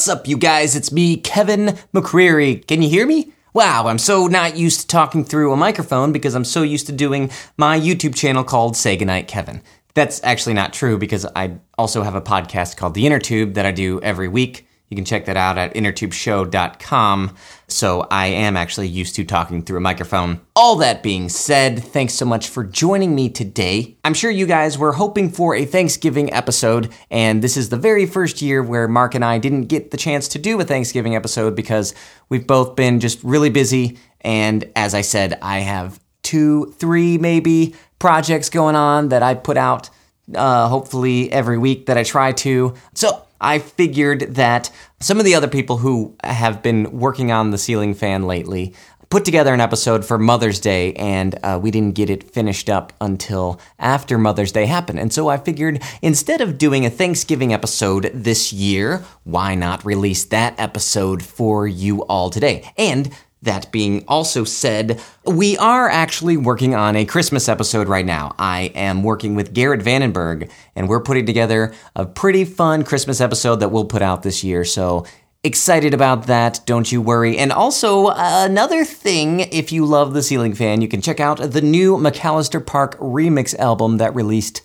What's up, you guys? It's me, Kevin McCreary. Can you hear me? Wow, I'm so not used to talking through a microphone because I'm so used to doing my YouTube channel called Say Goodnight Kevin. That's actually not true because I also have a podcast called The Inner Tube that I do every week. You can check that out at innertubeshow.com. So I am actually used to talking through a microphone. All that being said, thanks so much for joining me today. I'm sure you guys were hoping for a Thanksgiving episode, and this is the very first year where Mark and I didn't get the chance to do a Thanksgiving episode because we've both been just really busy. And as I said, I have two, three maybe projects going on that I put out uh, hopefully every week that I try to. So I figured that some of the other people who have been working on the ceiling fan lately put together an episode for Mother's Day, and uh, we didn't get it finished up until after Mother's Day happened. And so I figured instead of doing a Thanksgiving episode this year, why not release that episode for you all today? And that being also said, we are actually working on a Christmas episode right now. I am working with Garrett Vandenberg, and we're putting together a pretty fun Christmas episode that we'll put out this year. So excited about that, don't you worry. And also, uh, another thing, if you love the ceiling fan, you can check out the new McAllister Park remix album that released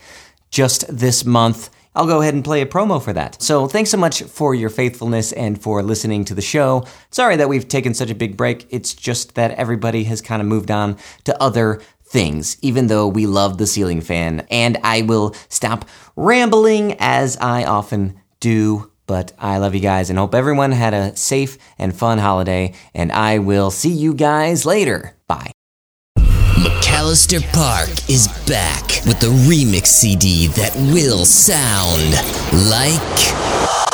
just this month. I'll go ahead and play a promo for that. So thanks so much for your faithfulness and for listening to the show. Sorry that we've taken such a big break. It's just that everybody has kind of moved on to other things, even though we love the ceiling fan. And I will stop rambling as I often do. But I love you guys and hope everyone had a safe and fun holiday. And I will see you guys later. Bye. McAllister Park is back with the remix CD that will sound like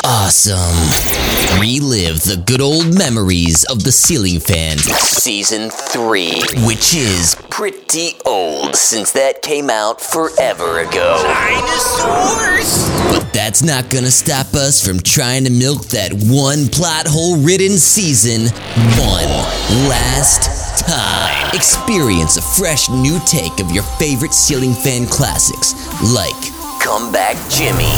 awesome. Relive the good old memories of the Ceiling Fan Season 3, which is pretty old since that came out forever ago. Dinosaurs! But that's not gonna stop us from trying to milk that one plot hole ridden season one last time. Experience a fresh new take of your favorite ceiling fan classics like Comeback Jimmy,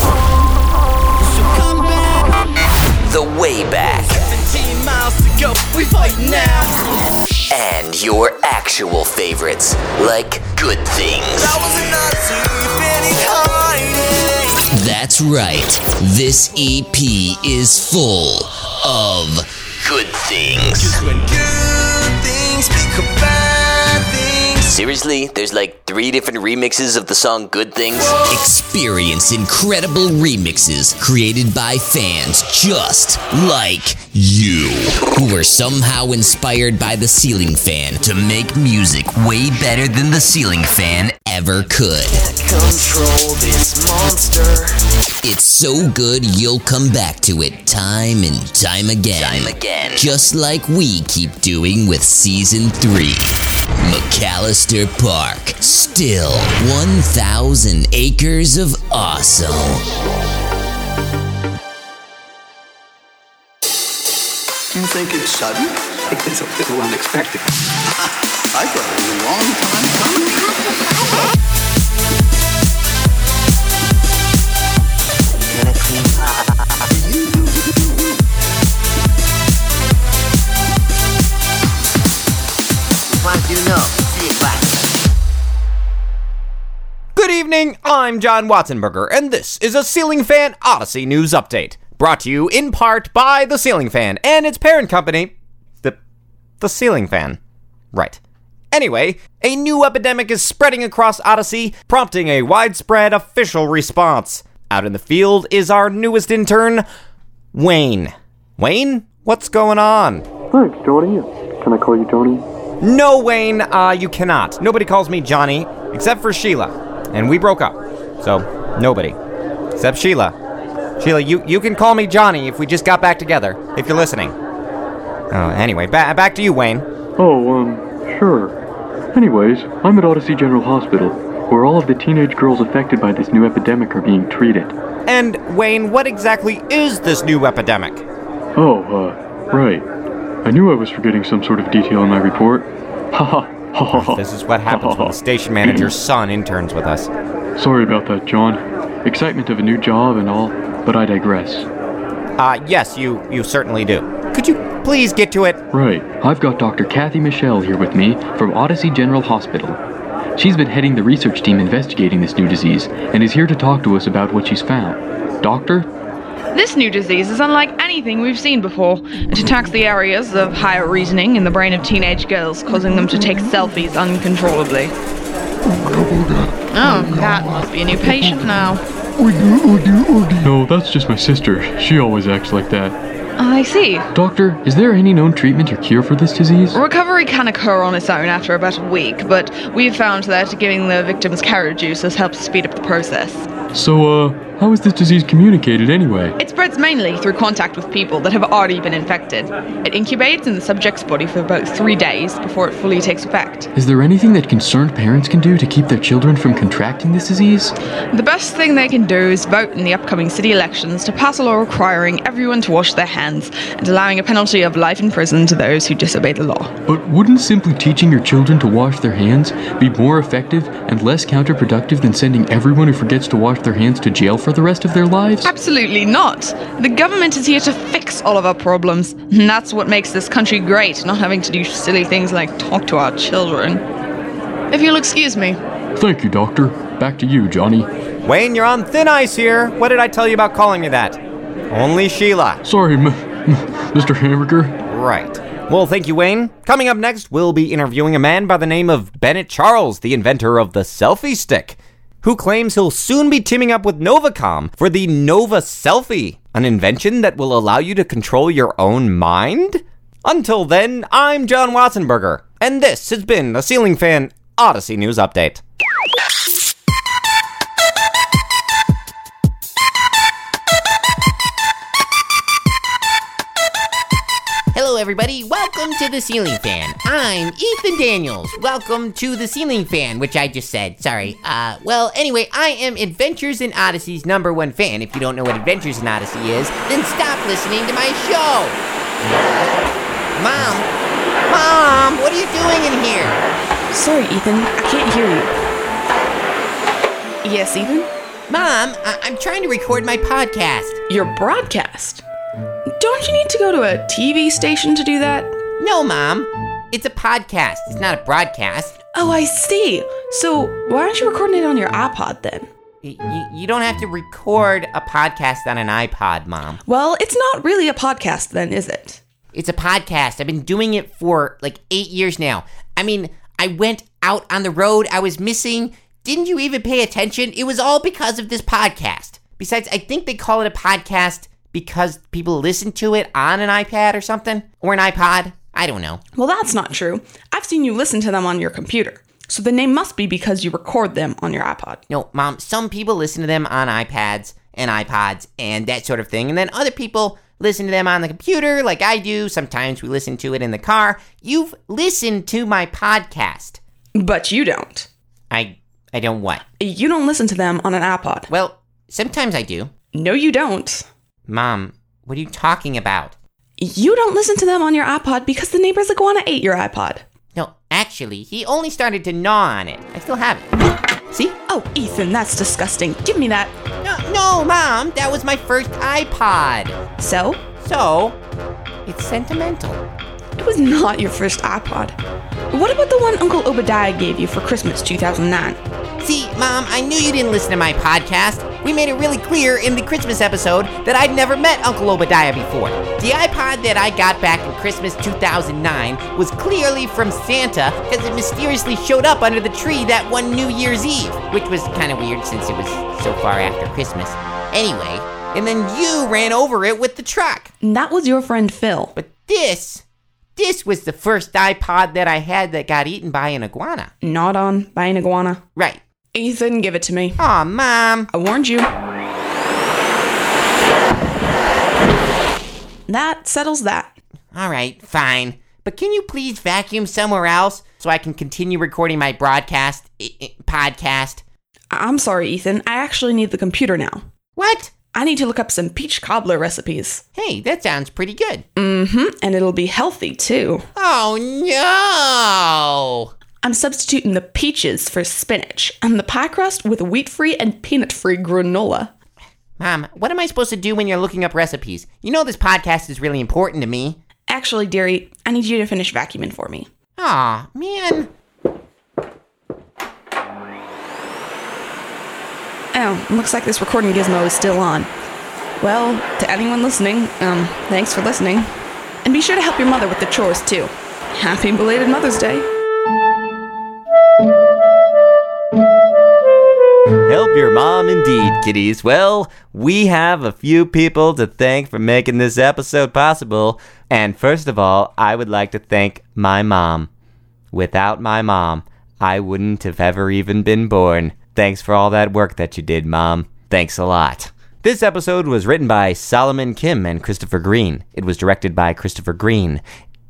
Come back! The Way Back, 17 miles to go, we fight now! and your actual favorites like Good Things. That was a Nazi fanny hiding! That's right. This EP is full of good things. Seriously, there's like three different remixes of the song Good Things? Experience incredible remixes created by fans just like you, who were somehow inspired by the ceiling fan to make music way better than the ceiling fan ever could. Control this monster. It's so good you'll come back to it time and time again. Time again. Just like we keep doing with season 3. McAllister Park. Still 1,000 acres of awesome. You think it's sudden? It's a little unexpected. I thought it was a long time coming. You know? See it back. Good evening, I'm John Watsonberger, and this is a Ceiling Fan Odyssey News Update. Brought to you in part by The Ceiling Fan and its parent company, the, the Ceiling Fan. Right. Anyway, a new epidemic is spreading across Odyssey, prompting a widespread official response. Out in the field is our newest intern, Wayne. Wayne, what's going on? Thanks, Johnny. Can I call you Johnny? No, Wayne, uh, you cannot. Nobody calls me Johnny, except for Sheila. And we broke up. So, nobody. Except Sheila. Sheila, you, you can call me Johnny if we just got back together, if you're listening. Oh, anyway, ba- back to you, Wayne. Oh, um, sure. Anyways, I'm at Odyssey General Hospital, where all of the teenage girls affected by this new epidemic are being treated. And, Wayne, what exactly is this new epidemic? Oh, uh, right. I knew I was forgetting some sort of detail in my report. Ha ha. Ha ha ha. This is what happens when the station manager's son interns with us. Sorry about that, John. Excitement of a new job and all, but I digress. Uh, yes, you, you certainly do. Could you please get to it? Right. I've got Dr. Kathy Michelle here with me from Odyssey General Hospital. She's been heading the research team investigating this new disease and is here to talk to us about what she's found. Doctor? This new disease is unlike anything we've seen before. It attacks the areas of higher reasoning in the brain of teenage girls, causing them to take selfies uncontrollably. Oh, that must be a new patient now. No, that's just my sister. She always acts like that. I see. Doctor, is there any known treatment or cure for this disease? Recovery can occur on its own after about a week, but we've found that giving the victims carrot juice has helped speed up the process. So, uh, how is this disease communicated anyway? It spreads mainly through contact with people that have already been infected. It incubates in the subject's body for about three days before it fully takes effect. Is there anything that concerned parents can do to keep their children from contracting this disease? The best thing they can do is vote in the upcoming city elections to pass a law requiring everyone to wash their hands and allowing a penalty of life in prison to those who disobey the law. But wouldn't simply teaching your children to wash their hands be more effective and less counterproductive than sending everyone who forgets to wash their hands to jail for the rest of their lives? Absolutely not. The government is here to fix all of our problems. And that's what makes this country great, not having to do silly things like talk to our children. If you'll excuse me. Thank you, Doctor. Back to you, Johnny. Wayne, you're on thin ice here. What did I tell you about calling me that? Only Sheila. Sorry, m- Mr. Hamburger. Right. Well, thank you, Wayne. Coming up next, we'll be interviewing a man by the name of Bennett Charles, the inventor of the selfie stick, who claims he'll soon be teaming up with Novacom for the Nova Selfie, an invention that will allow you to control your own mind? Until then, I'm John Watsonberger, and this has been a Ceiling Fan Odyssey News Update. Hello, everybody. Welcome to the Ceiling Fan. I'm Ethan Daniels. Welcome to the Ceiling Fan, which I just said. Sorry. Uh, well, anyway, I am Adventures in Odyssey's number one fan. If you don't know what Adventures in Odyssey is, then stop listening to my show. Mom, Mom, what are you doing in here? Sorry, Ethan. I can't hear you. Yes, Ethan? Mom, I- I'm trying to record my podcast. Your broadcast? Don't you need to go to a TV station to do that? No, Mom. It's a podcast. It's not a broadcast. Oh, I see. So, why aren't you recording it on your iPod then? Y- you don't have to record a podcast on an iPod, Mom. Well, it's not really a podcast then, is it? It's a podcast. I've been doing it for like eight years now. I mean, I went out on the road. I was missing. Didn't you even pay attention? It was all because of this podcast. Besides, I think they call it a podcast because people listen to it on an iPad or something, or an iPod. I don't know. Well, that's not true. I've seen you listen to them on your computer. So the name must be because you record them on your iPod. No, Mom, some people listen to them on iPads and iPods and that sort of thing. And then other people listen to them on the computer, like I do. Sometimes we listen to it in the car. You've listened to my podcast. But you don't. I I don't what? You don't listen to them on an iPod. Well, sometimes I do. No, you don't. Mom, what are you talking about? You don't listen to them on your iPod because the neighbor's iguana ate your iPod. No, actually, he only started to gnaw on it. I still have it. See? Oh, Ethan, that's disgusting. Give me that. No, no, Mom, that was my first iPod. So? So, it's sentimental. It was not your first iPod. What about the one Uncle Obadiah gave you for Christmas 2009? See, Mom, I knew you didn't listen to my podcast. We made it really clear in the Christmas episode that I'd never met Uncle Obadiah before. The iPod that I got back in Christmas 2009 was clearly from Santa because it mysteriously showed up under the tree that one New Year's Eve, which was kind of weird since it was so far after Christmas. Anyway, and then you ran over it with the truck. And that was your friend Phil. But this, this was the first iPod that I had that got eaten by an iguana. Not on by an iguana. Right. Ethan, give it to me. Aw, Mom. I warned you. That settles that. All right, fine. But can you please vacuum somewhere else so I can continue recording my broadcast i- i- podcast? I- I'm sorry, Ethan. I actually need the computer now. What? I need to look up some peach cobbler recipes. Hey, that sounds pretty good. Mm-hmm. And it'll be healthy too. Oh no! I'm substituting the peaches for spinach and the pie crust with wheat-free and peanut-free granola. Mom, what am I supposed to do when you're looking up recipes? You know this podcast is really important to me. Actually, dearie, I need you to finish vacuuming for me. Aw, man. Oh, looks like this recording gizmo is still on. Well, to anyone listening, um, thanks for listening. And be sure to help your mother with the chores too. Happy belated Mother's Day. Help your mom indeed, kiddies. Well, we have a few people to thank for making this episode possible. And first of all, I would like to thank my mom. Without my mom, I wouldn't have ever even been born. Thanks for all that work that you did, Mom. Thanks a lot. This episode was written by Solomon Kim and Christopher Green. It was directed by Christopher Green.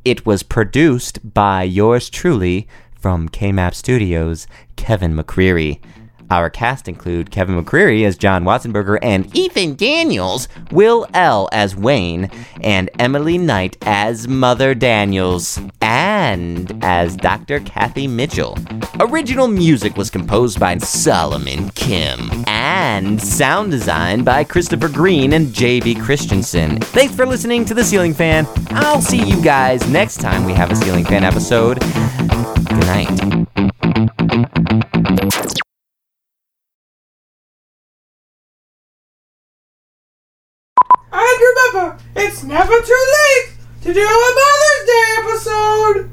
It was produced by yours truly from KMAP Studios, Kevin McCreary. Our cast include Kevin McCreary as John Watsonberger and Ethan Daniels, Will L. as Wayne, and Emily Knight as Mother Daniels, and as Dr. Kathy Mitchell. Original music was composed by Solomon Kim, and sound design by Christopher Green and J.B. Christensen. Thanks for listening to The Ceiling Fan. I'll see you guys next time we have a Ceiling Fan episode. Good night. It's never too late to do a Mother's Day episode!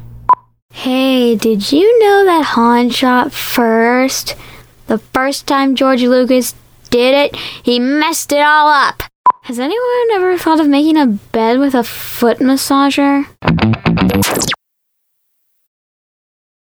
Hey, did you know that Han shot first? The first time George Lucas did it, he messed it all up. Has anyone ever thought of making a bed with a foot massager?